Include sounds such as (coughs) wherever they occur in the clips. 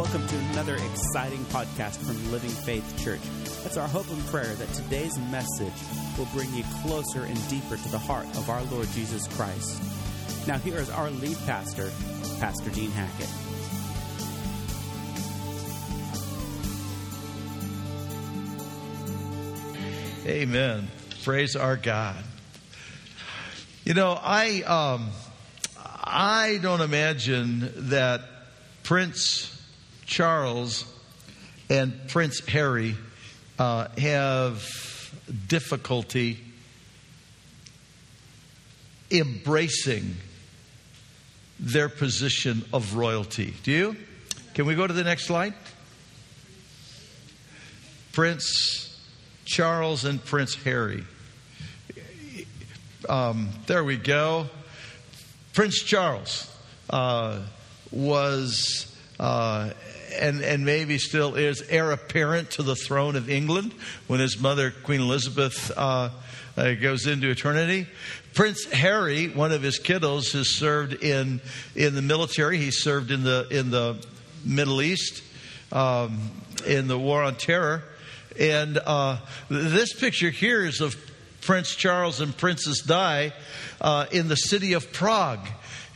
Welcome to another exciting podcast from Living Faith Church. It's our hope and prayer that today's message will bring you closer and deeper to the heart of our Lord Jesus Christ. Now, here is our lead pastor, Pastor Dean Hackett. Amen. Praise our God. You know, I um, I don't imagine that Prince Charles and Prince Harry uh, have difficulty embracing their position of royalty. Do you? Can we go to the next slide? Prince Charles and Prince Harry. Um, there we go. Prince Charles uh, was, uh, and, and maybe still is, heir apparent to the throne of England when his mother, Queen Elizabeth, uh, uh goes into eternity. Prince Harry, one of his kiddos, has served in, in the military. He served in the, in the Middle East um, in the War on Terror. And uh, this picture here is of Prince Charles and Princess Di uh, in the city of Prague.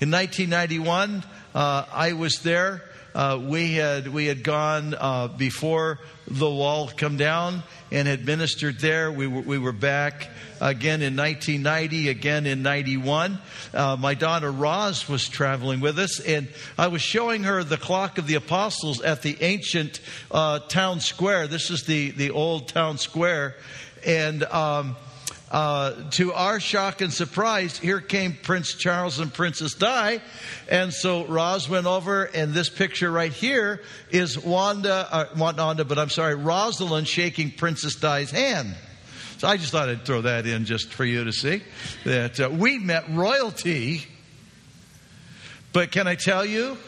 In 1991, uh, I was there. Uh, we had we had gone uh, before the wall come down and had ministered there. We were, we were back again in 1990, again in 91. Uh, my daughter Roz was traveling with us, and I was showing her the clock of the apostles at the ancient uh, town square. This is the, the old town square. And um, uh, to our shock and surprise, here came Prince Charles and Princess Di. And so Roz went over, and this picture right here is Wanda, uh, Wanda, but I'm sorry, Rosalind shaking Princess Di's hand. So I just thought I'd throw that in just for you to see that uh, we met royalty. But can I tell you,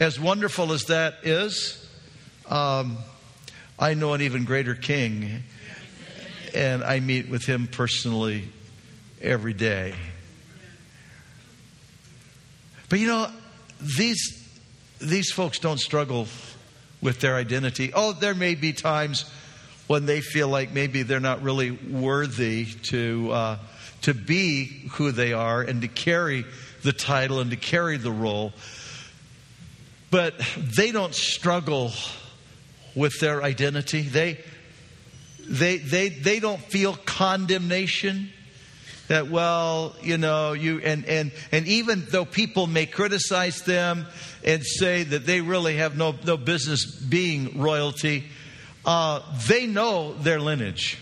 as wonderful as that is, um, I know an even greater king and I meet with him personally every day. But you know, these these folks don't struggle with their identity. Oh, there may be times when they feel like maybe they're not really worthy to uh, to be who they are and to carry the title and to carry the role. But they don't struggle with their identity. They they, they, they don't feel condemnation that well you know you and and and even though people may criticize them and say that they really have no no business being royalty uh, they know their lineage.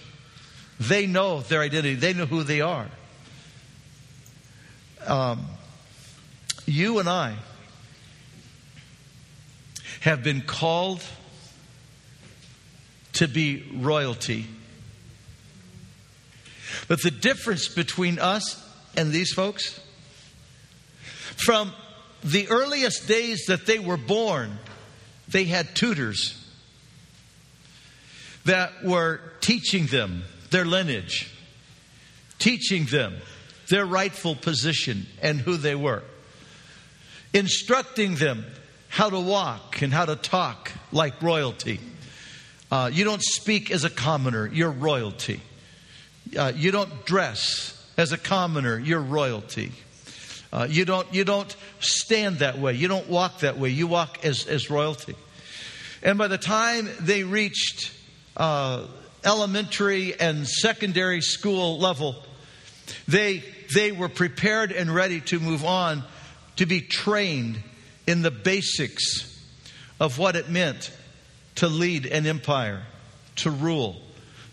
They know their identity. They know who they are. Um, you and i have been called to be royalty. But the difference between us and these folks, from the earliest days that they were born, they had tutors that were teaching them their lineage, teaching them their rightful position and who they were, instructing them how to walk and how to talk like royalty. Uh, you don't speak as a commoner, you're royalty. Uh, you don't dress as a commoner, you're royalty. Uh, you, don't, you don't stand that way, you don't walk that way, you walk as, as royalty. And by the time they reached uh, elementary and secondary school level, they, they were prepared and ready to move on to be trained in the basics of what it meant to lead an empire, to rule,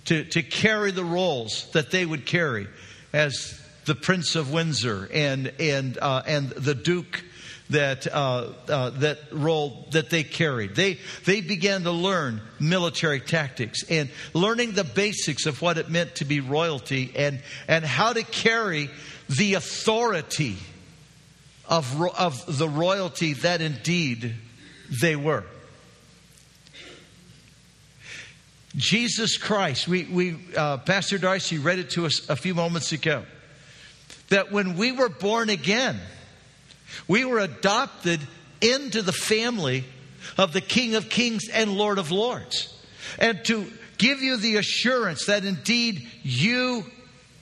to, to carry the roles that they would carry as the Prince of Windsor and, and, uh, and the Duke that, uh, uh, that role that they carried. They, they began to learn military tactics and learning the basics of what it meant to be royalty and, and how to carry the authority of, of the royalty that indeed they were. Jesus Christ, we, we uh, Pastor Darcy read it to us a few moments ago, that when we were born again, we were adopted into the family of the King of Kings and Lord of Lords. And to give you the assurance that indeed you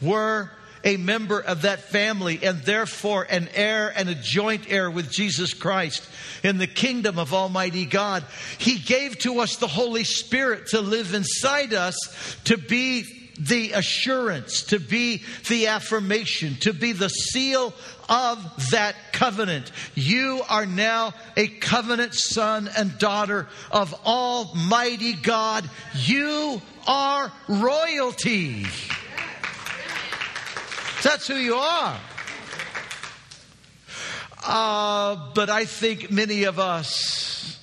were a member of that family and therefore an heir and a joint heir with Jesus Christ in the kingdom of Almighty God. He gave to us the Holy Spirit to live inside us to be the assurance, to be the affirmation, to be the seal of that covenant. You are now a covenant son and daughter of Almighty God. You are royalty. That's who you are. Uh, but I think many of us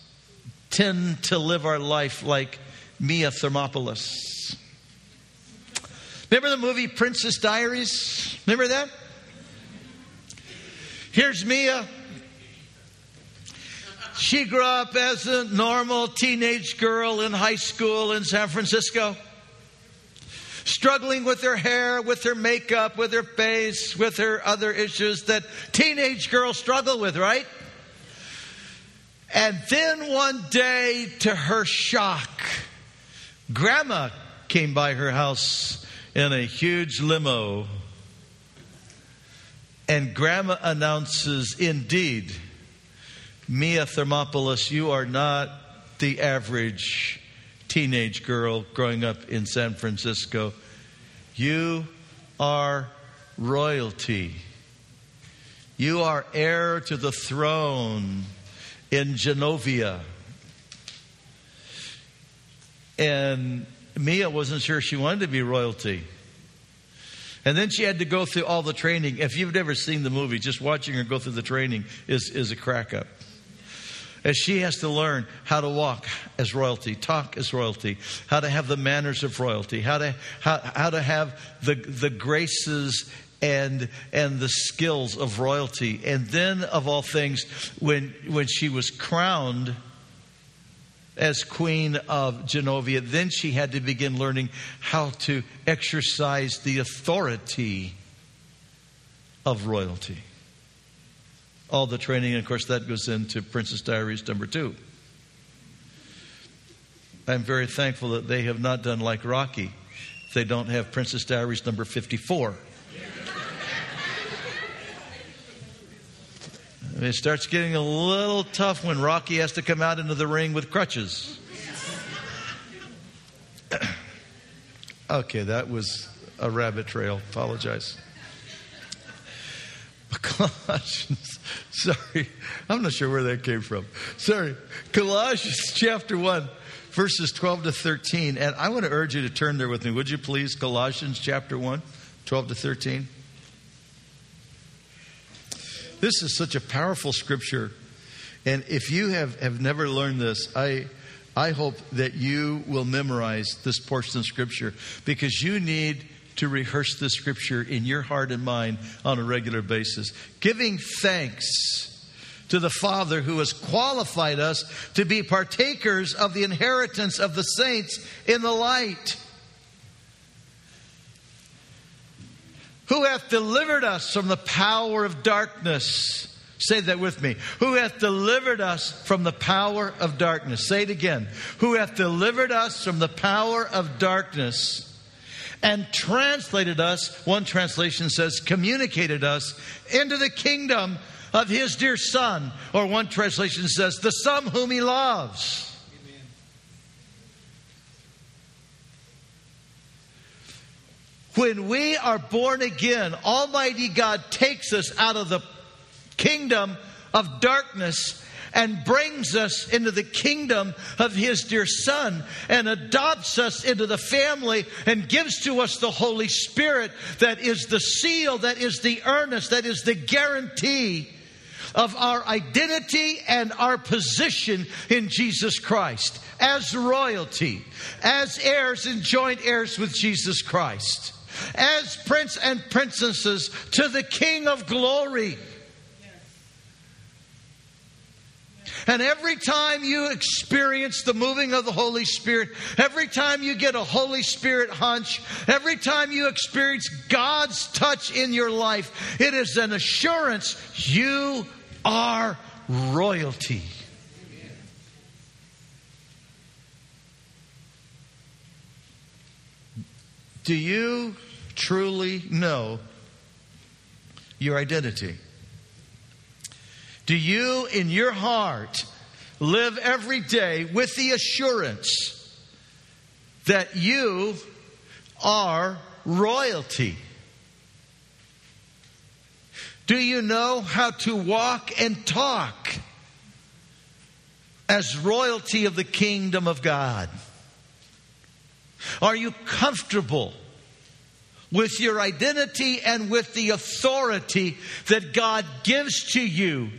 tend to live our life like Mia Thermopolis. Remember the movie Princess Diaries? Remember that? Here's Mia. She grew up as a normal teenage girl in high school in San Francisco struggling with her hair, with her makeup, with her face, with her other issues that teenage girls struggle with, right? And then one day, to her shock, Grandma came by her house in a huge limo. And Grandma announces, Indeed, Mia Thermopolis, you are not the average teenage girl growing up in San Francisco. You are royalty. You are heir to the throne in Genovia. And Mia wasn't sure she wanted to be royalty. And then she had to go through all the training. If you've never seen the movie, just watching her go through the training is, is a crack up as she has to learn how to walk as royalty, talk as royalty, how to have the manners of royalty, how to, how, how to have the, the graces and, and the skills of royalty. And then, of all things, when, when she was crowned as queen of Genovia, then she had to begin learning how to exercise the authority of royalty all the training. And of course, that goes into Princess Diaries number two. I'm very thankful that they have not done like Rocky. They don't have Princess Diaries number 54. it starts getting a little tough when Rocky has to come out into the ring with crutches. (coughs) okay, that was a rabbit trail. Apologize. Colossians, (laughs) sorry, I'm not sure where that came from. Sorry, Colossians chapter 1, verses 12 to 13. And I want to urge you to turn there with me. Would you please? Colossians chapter 1, 12 to 13. This is such a powerful scripture. And if you have, have never learned this, I, I hope that you will memorize this portion of scripture because you need to rehearse the scripture in your heart and mind on a regular basis. Giving thanks to the Father who has qualified us to be partakers of the inheritance of the saints in the light. Who hath delivered us from the power of darkness? Say that with me. Who hath delivered us from the power of darkness? Say it again. Who hath delivered us from the power of darkness and translated us, one translation says, communicated us into the kingdom of his dear Son. Or one translation says, the Son whom he loves. When we are born again, Almighty God takes us out of the kingdom of darkness and brings us into the kingdom of His dear Son and adopts us into the family and gives to us the Holy Spirit that is the seal, that is the earnest, that is the guarantee of our identity and our position in Jesus Christ as royalty, as heirs and joint heirs with Jesus Christ, as prince and princesses to the King of glory. And every time you experience the moving of the Holy Spirit, every time you get a Holy Spirit hunch, every time you experience God's touch in your life, it is an assurance you are royalty. Do you truly know your identity? Do you, in your heart, live every day with the assurance that you are royalty? Do you know how to walk and talk as royalty of the kingdom of God? Are you comfortable with your identity and with the authority that God gives to you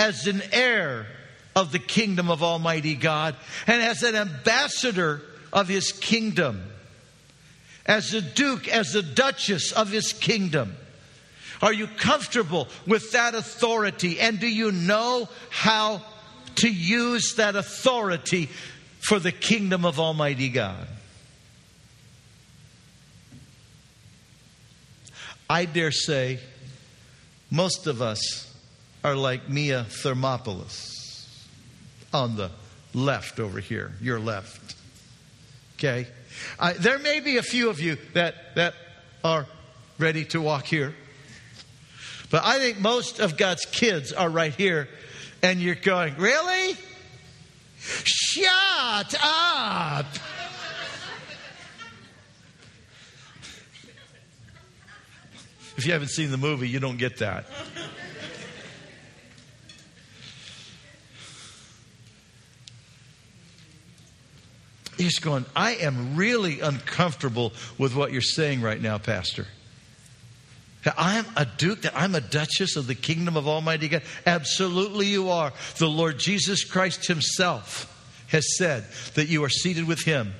as an heir of the kingdom of Almighty God and as an ambassador of His kingdom, as a duke, as a duchess of His kingdom? Are you comfortable with that authority? And do you know how to use that authority for the kingdom of Almighty God? I dare say most of us are like Mia Thermopolis on the left over here, your left. Okay? Uh, there may be a few of you that, that are ready to walk here. But I think most of God's kids are right here, and you're going, Really? Shut up! if you haven't seen the movie, you don't get that. He's going, I am really uncomfortable with what you're saying right now, Pastor. I'm a duke, that I'm a duchess of the kingdom of Almighty God. Absolutely, you are. The Lord Jesus Christ Himself has said that you are seated with Him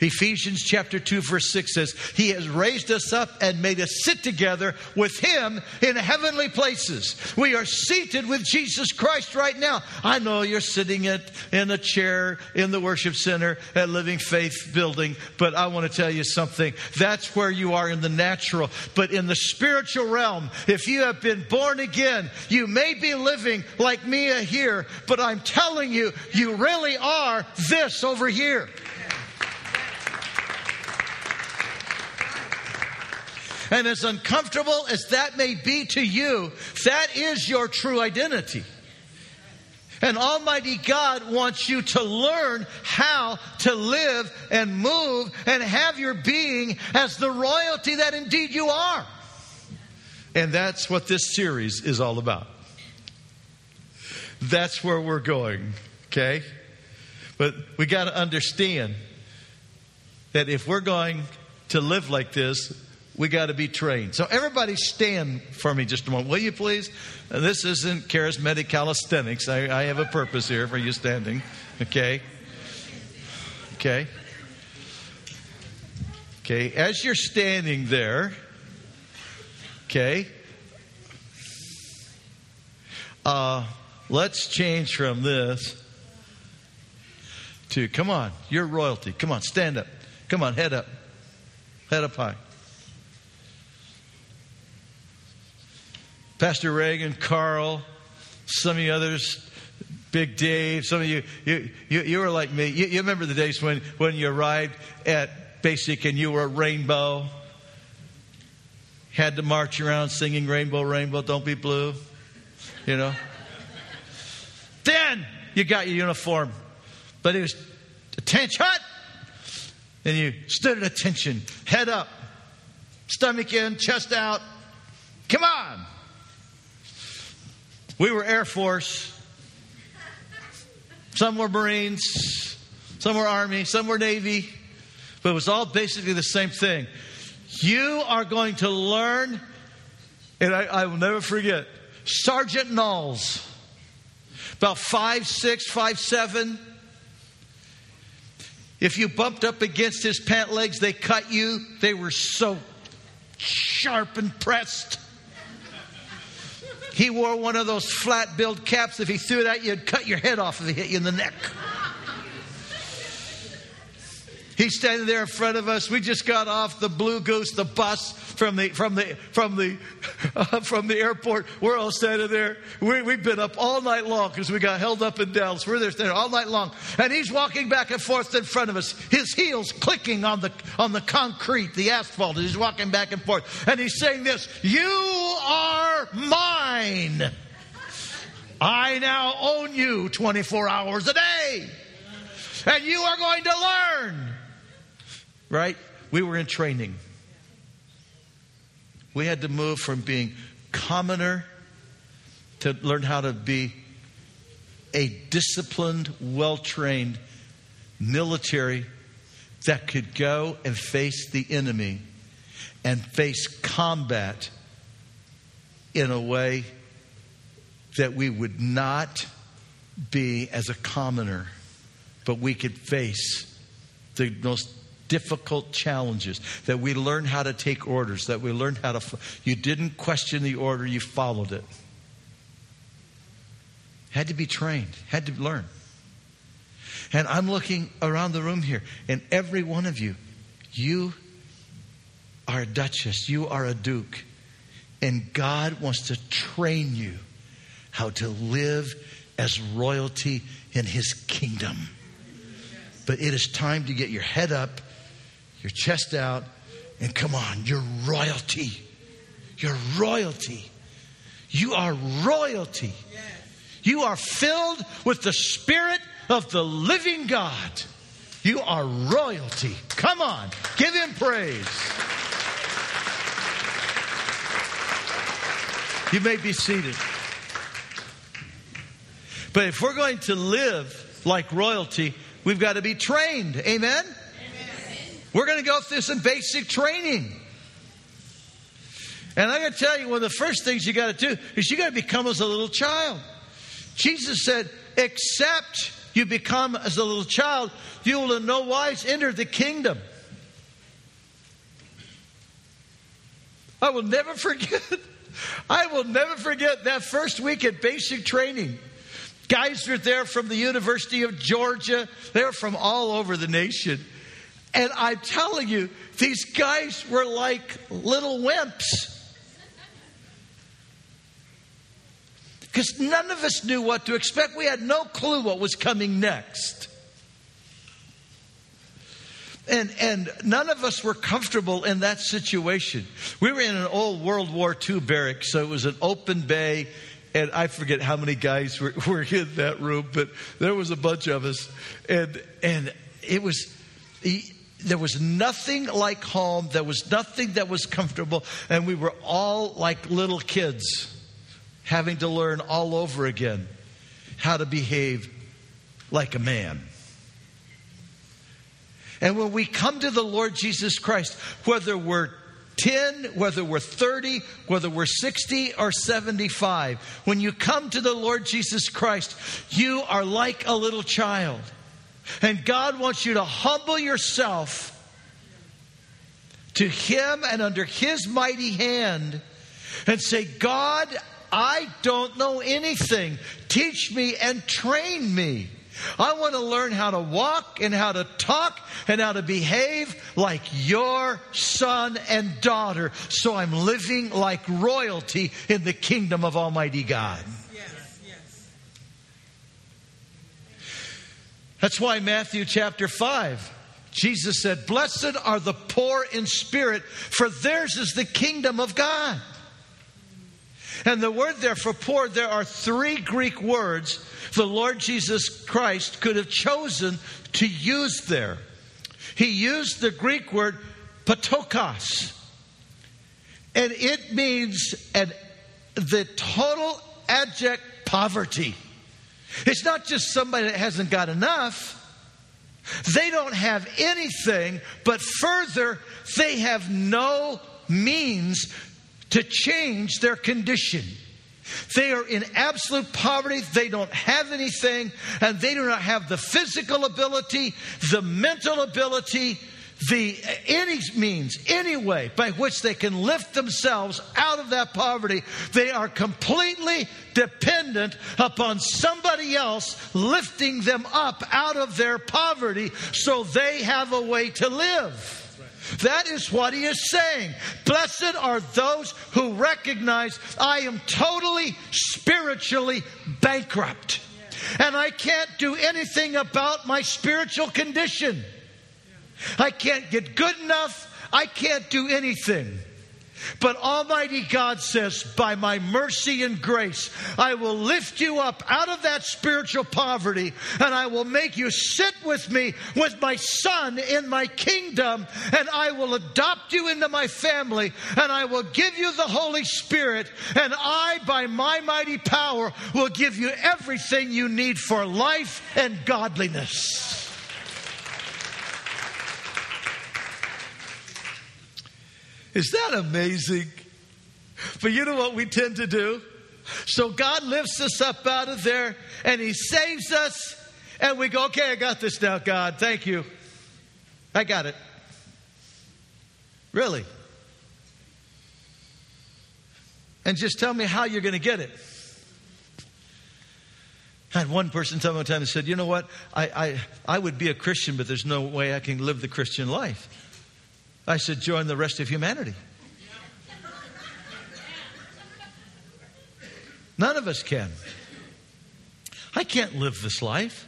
Ephesians chapter 2 verse 6 says, He has raised us up and made us sit together with Him in heavenly places. We are seated with Jesus Christ right now. I know you're sitting at, in a chair in the worship center at Living Faith building, but I want to tell you something. That's where you are in the natural. But in the spiritual realm, if you have been born again, you may be living like Mia here, but I'm telling you, you really are this over here. And as uncomfortable as that may be to you, that is your true identity. And Almighty God wants you to learn how to live and move and have your being as the royalty that indeed you are. And that's what this series is all about. That's where we're going, okay? But we got to understand that if we're going to live like this, we got to be trained. So, everybody stand for me just a moment, will you please? This isn't charismatic calisthenics. I, I have a purpose here for you standing. Okay? Okay? Okay, as you're standing there, okay, uh, let's change from this to come on, you're royalty. Come on, stand up. Come on, head up. Head up high. Pastor Reagan, Carl, some of you others, Big Dave, some of you, you, you, you were like me. You, you remember the days when, when you arrived at Basic and you were a rainbow? Had to march around singing Rainbow, Rainbow, Don't Be Blue, you know? then you got your uniform, but it was attention, and you stood at attention, head up, stomach in, chest out. Come on. We were Air Force. Some were Marines. Some were Army. Some were Navy. But it was all basically the same thing. You are going to learn, and I, I will never forget, Sergeant Knowles, about five, six, five, seven. If you bumped up against his pant legs, they cut you. They were so sharp and pressed. He wore one of those flat billed caps. If he threw it at you, it'd cut your head off if he hit you in the neck. He's standing there in front of us. We just got off the Blue Goose, the bus from the from the from the uh, (laughs) from the airport. We're all standing there. We, we've been up all night long because we got held up in Dallas. We're there standing all night long, and he's walking back and forth in front of us. His heels clicking on the on the concrete, the asphalt. He's walking back and forth, and he's saying this: "You are mine. I now own you 24 hours a day." and you are going to learn right? We were in training. We had to move from being commoner to learn how to be a disciplined, well trained military that could go and face the enemy and face combat in a way that we would not be as a commoner, but we could face the most difficult challenges, that we learn how to take orders, that we learn how to. You didn't question the order, you followed it. Had to be trained, had to learn. And I'm looking around the room here, and every one of you, you are a duchess, you are a duke, and God wants to train you how to live as royalty in His kingdom. But it is time to get your head up your chest out, and come on, you're royalty. You're royalty. You are royalty. You are filled with the Spirit of the living God. You are royalty. Come on, give him praise. You may be seated. But if we're going to live like royalty, we've got to be trained. Amen? We're going to go through some basic training. And I'm going to tell you, one of the first things you got to do is you got to become as a little child. Jesus said, except you become as a little child, you will in no wise enter the kingdom. I will never (laughs) forget. I will never forget that first week at basic training. Guys were there from the University of Georgia. They were from all over the nation. And I'm telling you, these guys were like little wimps. Because none of us knew what to expect. We had no clue what was coming next. And, and none of us were comfortable in that situation. We were in an old World War II barracks, so it was an open bay, and I forget how many guys were, (laughs) were in that room, but there was a bunch of us. And, and it was, there was nothing like home. There was nothing that was comfortable. And we were all like little kids having to learn all over again how to behave like a man. And when we come to the Lord Jesus Christ, whether we're 10, whether we're 30, whether we're 60 or 75, when you come to the Lord Jesus Christ, you are like a little child. And God wants you to humble yourself to Him and under His mighty hand and say, God, I don't know anything. Teach me and train me. I want to learn how to walk and how to talk and how to behave like your son and daughter. So I'm living like royalty in the kingdom of Almighty God. That's why Matthew chapter 5, Jesus said, Blessed are the poor in spirit, for theirs is the kingdom of God. And the word there for poor, there are three Greek words the Lord Jesus Christ could have chosen to use there. He used the Greek word ptochos, and it means an, the total abject poverty. It's not just somebody that hasn't got enough. They don't have anything, but further, they have no means to change their condition. They are in absolute poverty. They don't have anything, and they do not have the physical ability, the mental ability, the any means, any way by which they can lift themselves out of that poverty, they are completely dependent upon somebody else lifting them up out of their poverty so they have a way to live. That is what he is saying. Blessed are those who recognize I am totally spiritually bankrupt. And I can't do anything about my spiritual condition. I can't get good enough. I can't do anything. But Almighty God says, by my mercy and grace, I will lift you up out of that spiritual poverty and I will make you sit with me, with my son in my kingdom, and I will adopt you into my family and I will give you the Holy Spirit, and I, by my mighty power, will give you everything you need for life and godliness. Is that amazing? But you know what we tend to do? So God lifts us up out of there and He saves us, and we go, okay, I got this now, God. Thank you. I got it. Really? And just tell me how you're going to get it. I had one person tell me one time and said, You know what? I, I, I would be a Christian, but there's no way I can live the Christian life. I said, join the rest of humanity. None of us can. I can't live this life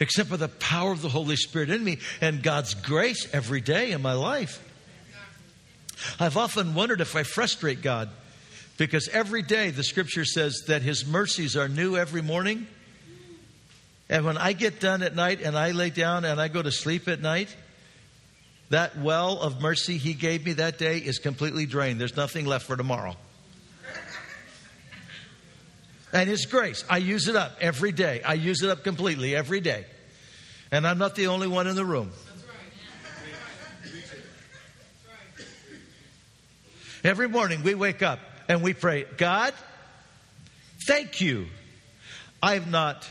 except for the power of the Holy Spirit in me and God's grace every day in my life. I've often wondered if I frustrate God because every day the scripture says that His mercies are new every morning. And when I get done at night and I lay down and I go to sleep at night, that well of mercy he gave me that day is completely drained. There's nothing left for tomorrow. And his grace, I use it up every day. I use it up completely every day. And I'm not the only one in the room. Every morning we wake up and we pray, God, thank you. I've not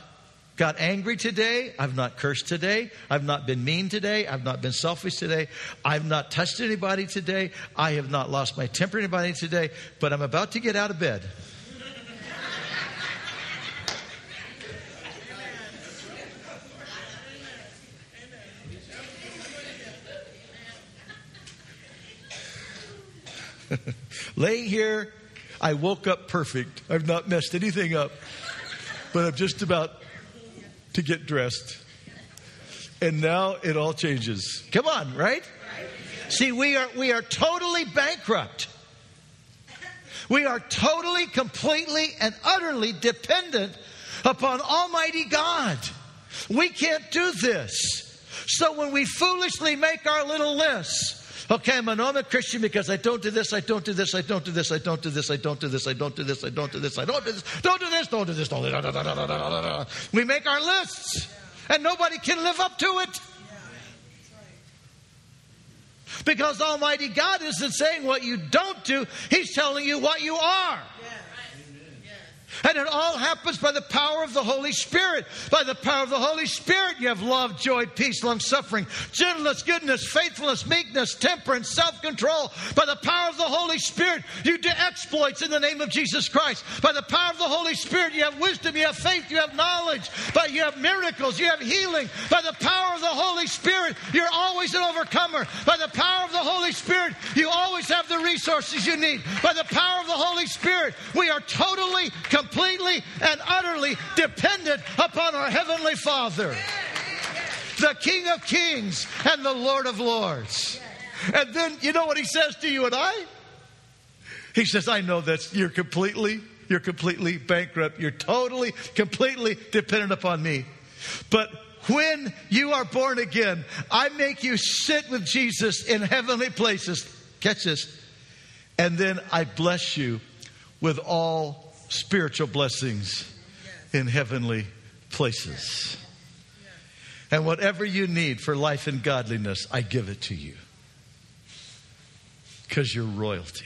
got angry today. I've not cursed today. I've not been mean today. I've not been selfish today. I've not touched anybody today. I have not lost my temper anybody today. But I'm about to get out of bed. (laughs) Laying here, I woke up perfect. I've not messed anything up. But I'm just about to get dressed. And now it all changes. Come on, right? See, we are we are totally bankrupt. We are totally, completely, and utterly dependent upon Almighty God. We can't do this. So when we foolishly make our little lists, Okay, I'm a Christian because I don't do this, I don't do this, I don't do this, I don't do this, I don't do this, I don't do this, I don't do this, I don't do this, don't do this, don't do this, don't do this. We make our lists, and nobody can live up to it. Because Almighty God isn't saying what you don't do, He's telling you what you are. And it all happens by the power of the Holy Spirit. By the power of the Holy Spirit, you have love, joy, peace, long suffering, gentleness, goodness, faithfulness, meekness, temperance, self control. By the power of the Holy Spirit, you do exploits in the name of Jesus Christ. By the power of the Holy Spirit, you have wisdom, you have faith, you have knowledge, but you have miracles, you have healing. By the power of the Holy Spirit, you're always an overcomer. By the power of the Holy Spirit, you always have the resources you need. By the power of the Holy Spirit, we are totally, completely completely and utterly dependent upon our Heavenly Father, the King of Kings and the Lord of Lords. And then, you know what He says to you and I? He says, I know that you're completely, you're completely bankrupt. You're totally, completely dependent upon me. But when you are born again, I make you sit with Jesus in heavenly places. Catch this. And then I bless you with all spiritual blessings in heavenly places. And whatever you need for life and godliness, I give it to you. Because you're royalty.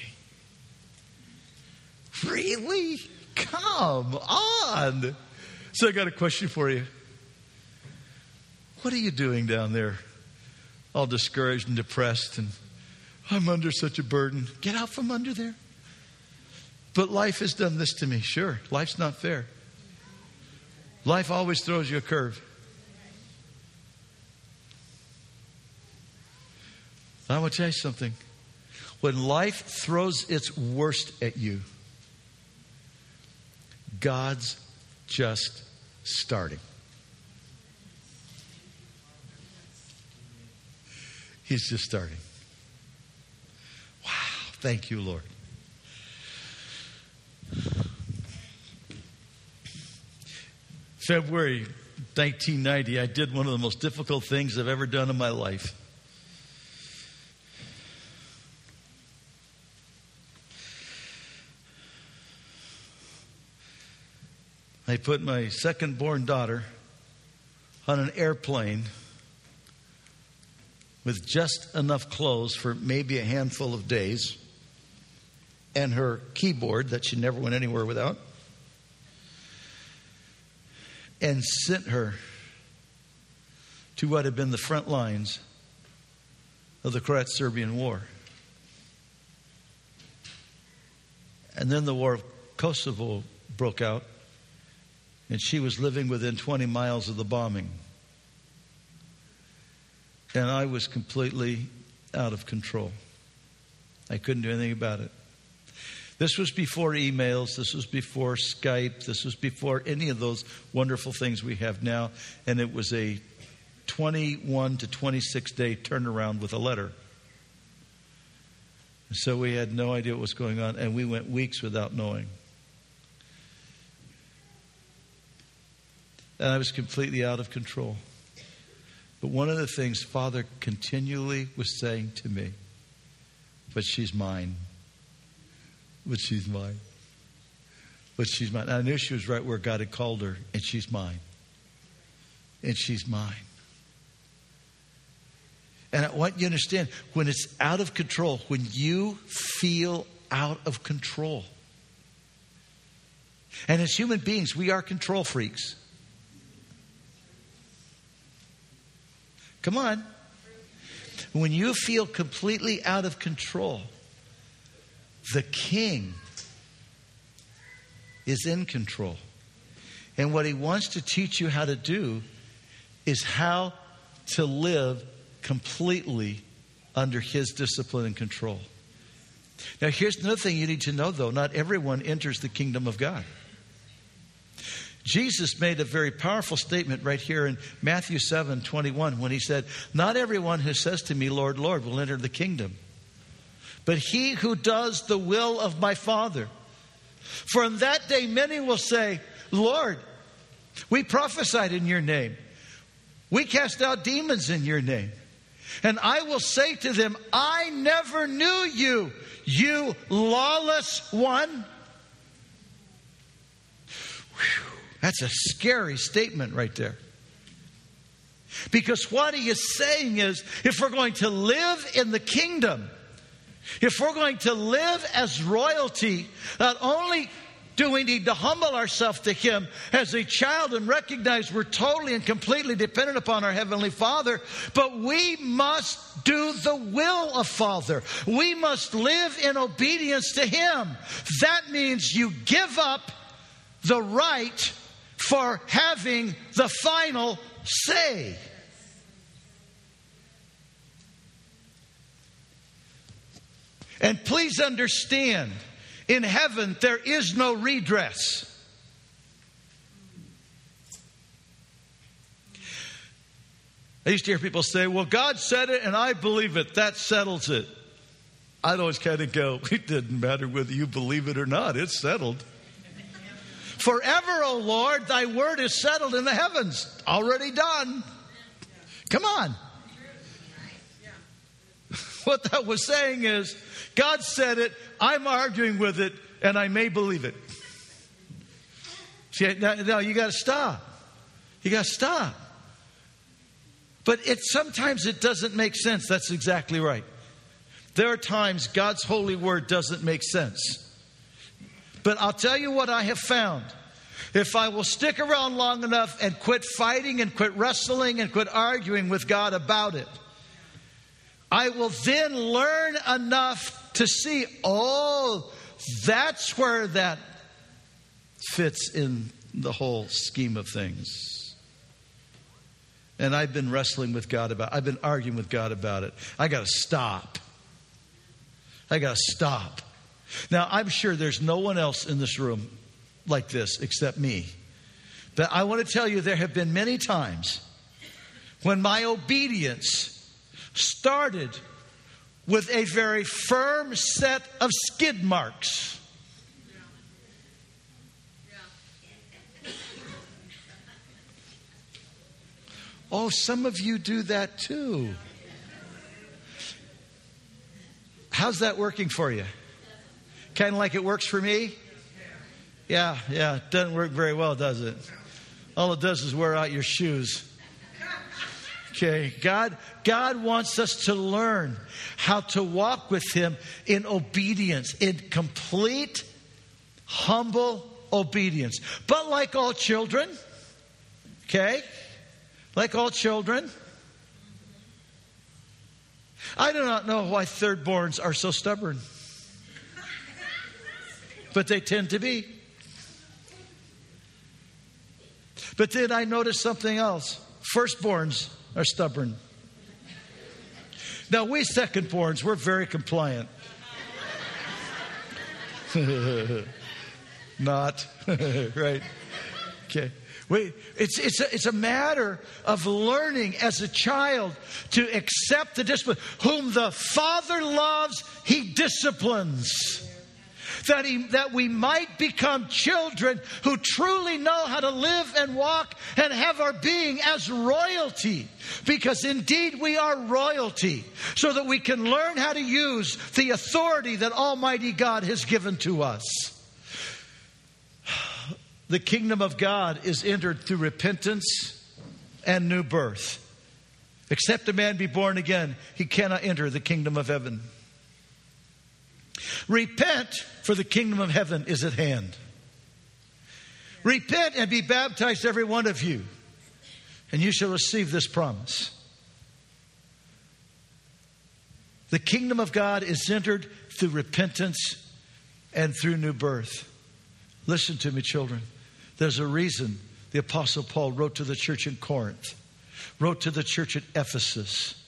Really? Come on. So I got a question for you. What are you doing down there all discouraged and depressed, and I'm under such a burden. Get out from under there. But life has done this to me. Sure, life's not fair. Life always throws you a curve. I want to tell you something. When life throws its worst at you, God's just starting. He's just starting. Wow. Thank you, Lord. February 1990, I did one of the most difficult things I've ever done in my life. I put my second born daughter on an airplane with just enough clothes for maybe a handful of days and her keyboard that she never went anywhere without and sent her to what had been the front lines of the Croat Serbian War. And then the War of Kosovo broke out and she was living within 20 miles of the bombing. And I was completely out of control. I couldn't do anything about it. This was before emails, this was before Skype, this was before any of those wonderful things we have now, and it was a 21 to 26 day turnaround with a letter. So we had no idea what was going on, and we went weeks without knowing. And I was completely out of control. But one of the things Father continually was saying to me, but she's mine. But she's mine. But she's mine. I knew she was right where God had called her, and she's mine. And she's mine. And I want you to understand when it's out of control, when you feel out of control. And as human beings, we are control freaks. Come on. When you feel completely out of control, the king is in control. And what he wants to teach you how to do is how to live completely under his discipline and control. Now, here's another thing you need to know, though not everyone enters the kingdom of God. Jesus made a very powerful statement right here in Matthew 7 21 when he said, Not everyone who says to me, Lord, Lord, will enter the kingdom, but he who does the will of my Father. For in that day many will say, Lord, we prophesied in your name, we cast out demons in your name. And I will say to them, I never knew you, you lawless one. Whew. That's a scary statement right there. Because what he is saying is if we're going to live in the kingdom, if we're going to live as royalty, not only do we need to humble ourselves to Him as a child and recognize we're totally and completely dependent upon our Heavenly Father, but we must do the will of Father. We must live in obedience to Him. That means you give up the right for having the final say. And please understand, in heaven there is no redress. I used to hear people say, Well, God said it and I believe it. That settles it. I'd always kind of go, (laughs) It didn't matter whether you believe it or not, it's settled. Forever, O Lord, thy word is settled in the heavens, already done. Come on. What that was saying is, God said it, I'm arguing with it, and I may believe it. See, now, now you got to stop. You got to stop. But it sometimes it doesn't make sense. That's exactly right. There are times God's holy word doesn't make sense. But I'll tell you what I have found. If I will stick around long enough and quit fighting and quit wrestling and quit arguing with God about it, I will then learn enough to see, oh, that's where that fits in the whole scheme of things. And I've been wrestling with God about I've been arguing with God about it. I got to stop. I got to stop. Now, I'm sure there's no one else in this room like this except me. But I want to tell you there have been many times when my obedience started with a very firm set of skid marks. Oh, some of you do that too. How's that working for you? Kind of like it works for me? Yeah, yeah. It doesn't work very well, does it? All it does is wear out your shoes. Okay, God, God wants us to learn how to walk with Him in obedience, in complete, humble obedience. But like all children, okay, like all children, I do not know why thirdborns are so stubborn, but they tend to be. But then I noticed something else. Firstborns are stubborn. Now, we secondborns, we're very compliant. (laughs) Not, (laughs) right? Okay. We, it's, it's, a, it's a matter of learning as a child to accept the discipline. Whom the Father loves, He disciplines that, he, that we might become children who truly know how to live and walk and have our being as royalty. Because indeed we are royalty, so that we can learn how to use the authority that Almighty God has given to us. (sighs) The kingdom of God is entered through repentance and new birth. Except a man be born again, he cannot enter the kingdom of heaven. Repent, for the kingdom of heaven is at hand. Repent and be baptized, every one of you, and you shall receive this promise. The kingdom of God is entered through repentance and through new birth. Listen to me, children. There's a reason the Apostle Paul wrote to the church in Corinth, wrote to the church at Ephesus,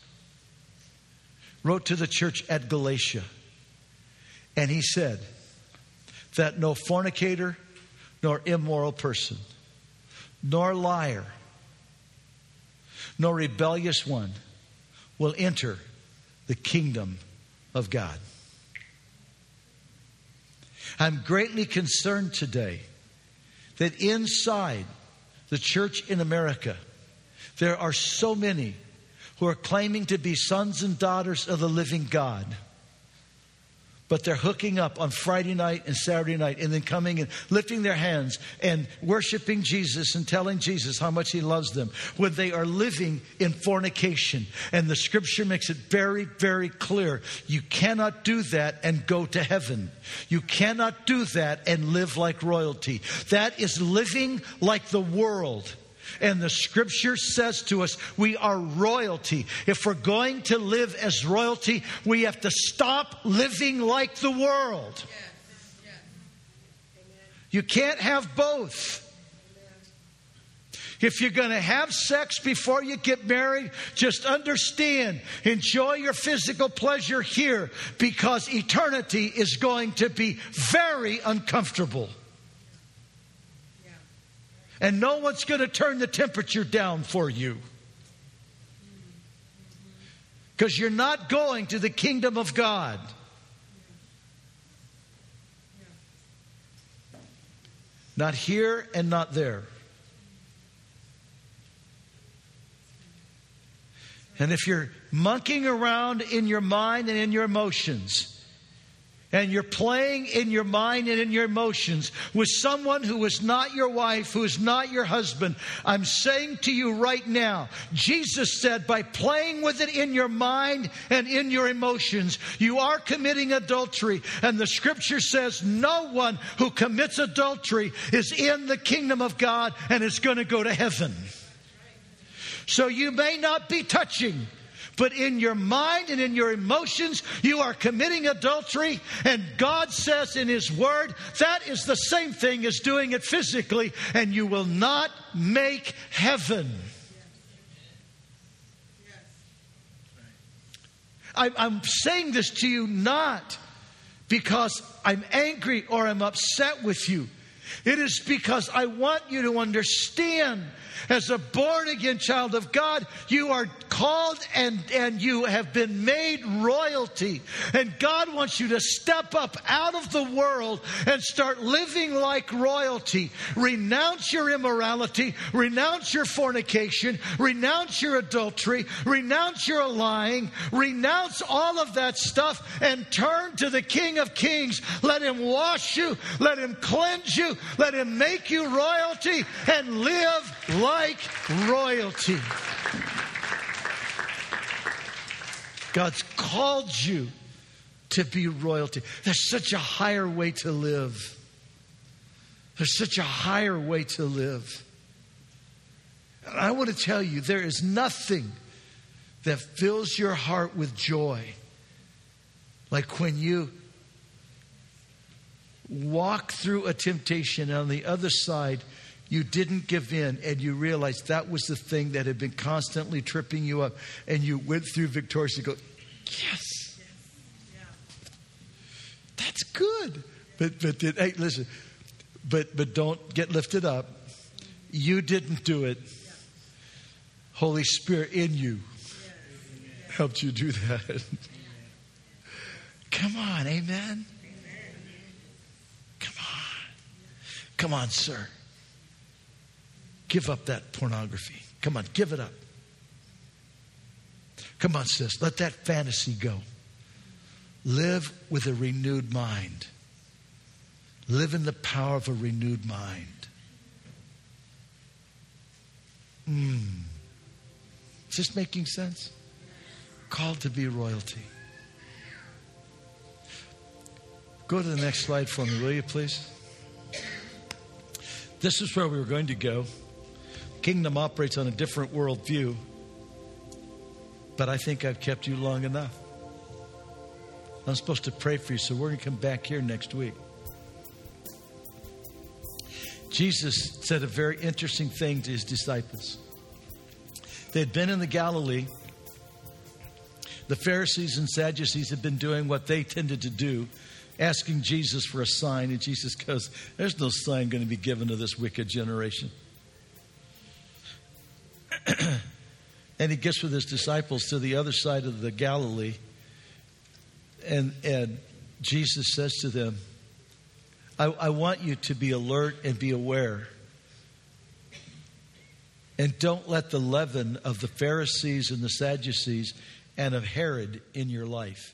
wrote to the church at Galatia and he said that no fornicator, nor immoral person, nor liar, nor rebellious one will enter the kingdom of God. I'm greatly concerned today that inside the church in America, there are so many who are claiming to be sons and daughters of the living God but they're hooking up on Friday night and Saturday night and then coming and lifting their hands and worshiping Jesus and telling Jesus how much He loves them when they are living in fornication. And the scripture makes it very, very clear you cannot do that and go to heaven. You cannot do that and live like royalty. That is living like the world. And the scripture says to us, we are royalty. If we're going to live as royalty, we have to stop living like the world. You can't have both. If you're going to have sex before you get married, just understand, enjoy your physical pleasure here because eternity is going to be very uncomfortable. And no one's going to turn the temperature down for you. Because you're not going to the kingdom of God. Not here and not there. And if you're monkeying around in your mind and in your emotions, and you're playing in your mind and in your emotions with someone who is not your wife, who is not your husband, I'm saying to you right now, Jesus said, by playing with it in your mind and in your emotions, you are committing adultery. And the scripture says, no one who commits adultery is in the kingdom of God and is going to go to heaven. So you may not be touching but in your mind and in your emotions, you are committing adultery. And God says in His Word, that is the same thing as doing it physically, and you will not make heaven. I'm saying this to you not because I'm angry or I'm upset with you. It is because I want you to understand as a born again child of God, you are called and, and you have been made royalty. And God wants you to step up out of the world and start living like royalty. Renounce your immorality, renounce your fornication, renounce your adultery, renounce your lying, renounce all of that stuff and turn to the King of Kings. Let Him wash you, let Him cleanse you, let Him make you royalty and live like royalty. God's called you to be royalty. There's such a higher way to live. There's such a higher way to live. And I want to tell you, there is nothing that fills your heart with joy like when you walk through a temptation and on the other side you didn't give in and you realized that was the thing that had been constantly tripping you up and you went through victoriously go yes. That's good. But but did, hey listen but but don't get lifted up. You didn't do it. Holy spirit in you helped you do that. (laughs) Come on amen come on come on sir Give up that pornography. Come on, give it up. Come on, sis, let that fantasy go. Live with a renewed mind. Live in the power of a renewed mind. Hmm. Is this making sense? Called to be royalty. Go to the next slide for me, will you, please? This is where we were going to go kingdom operates on a different worldview, but I think I've kept you long enough. I'm supposed to pray for you, so we're going to come back here next week. Jesus said a very interesting thing to his disciples. They had been in the Galilee. The Pharisees and Sadducees had been doing what they tended to do, asking Jesus for a sign. And Jesus goes, There's no sign going to be given to this wicked generation. (clears throat) and he gets with his disciples to the other side of the Galilee. And, and Jesus says to them, I, I want you to be alert and be aware. And don't let the leaven of the Pharisees and the Sadducees and of Herod in your life.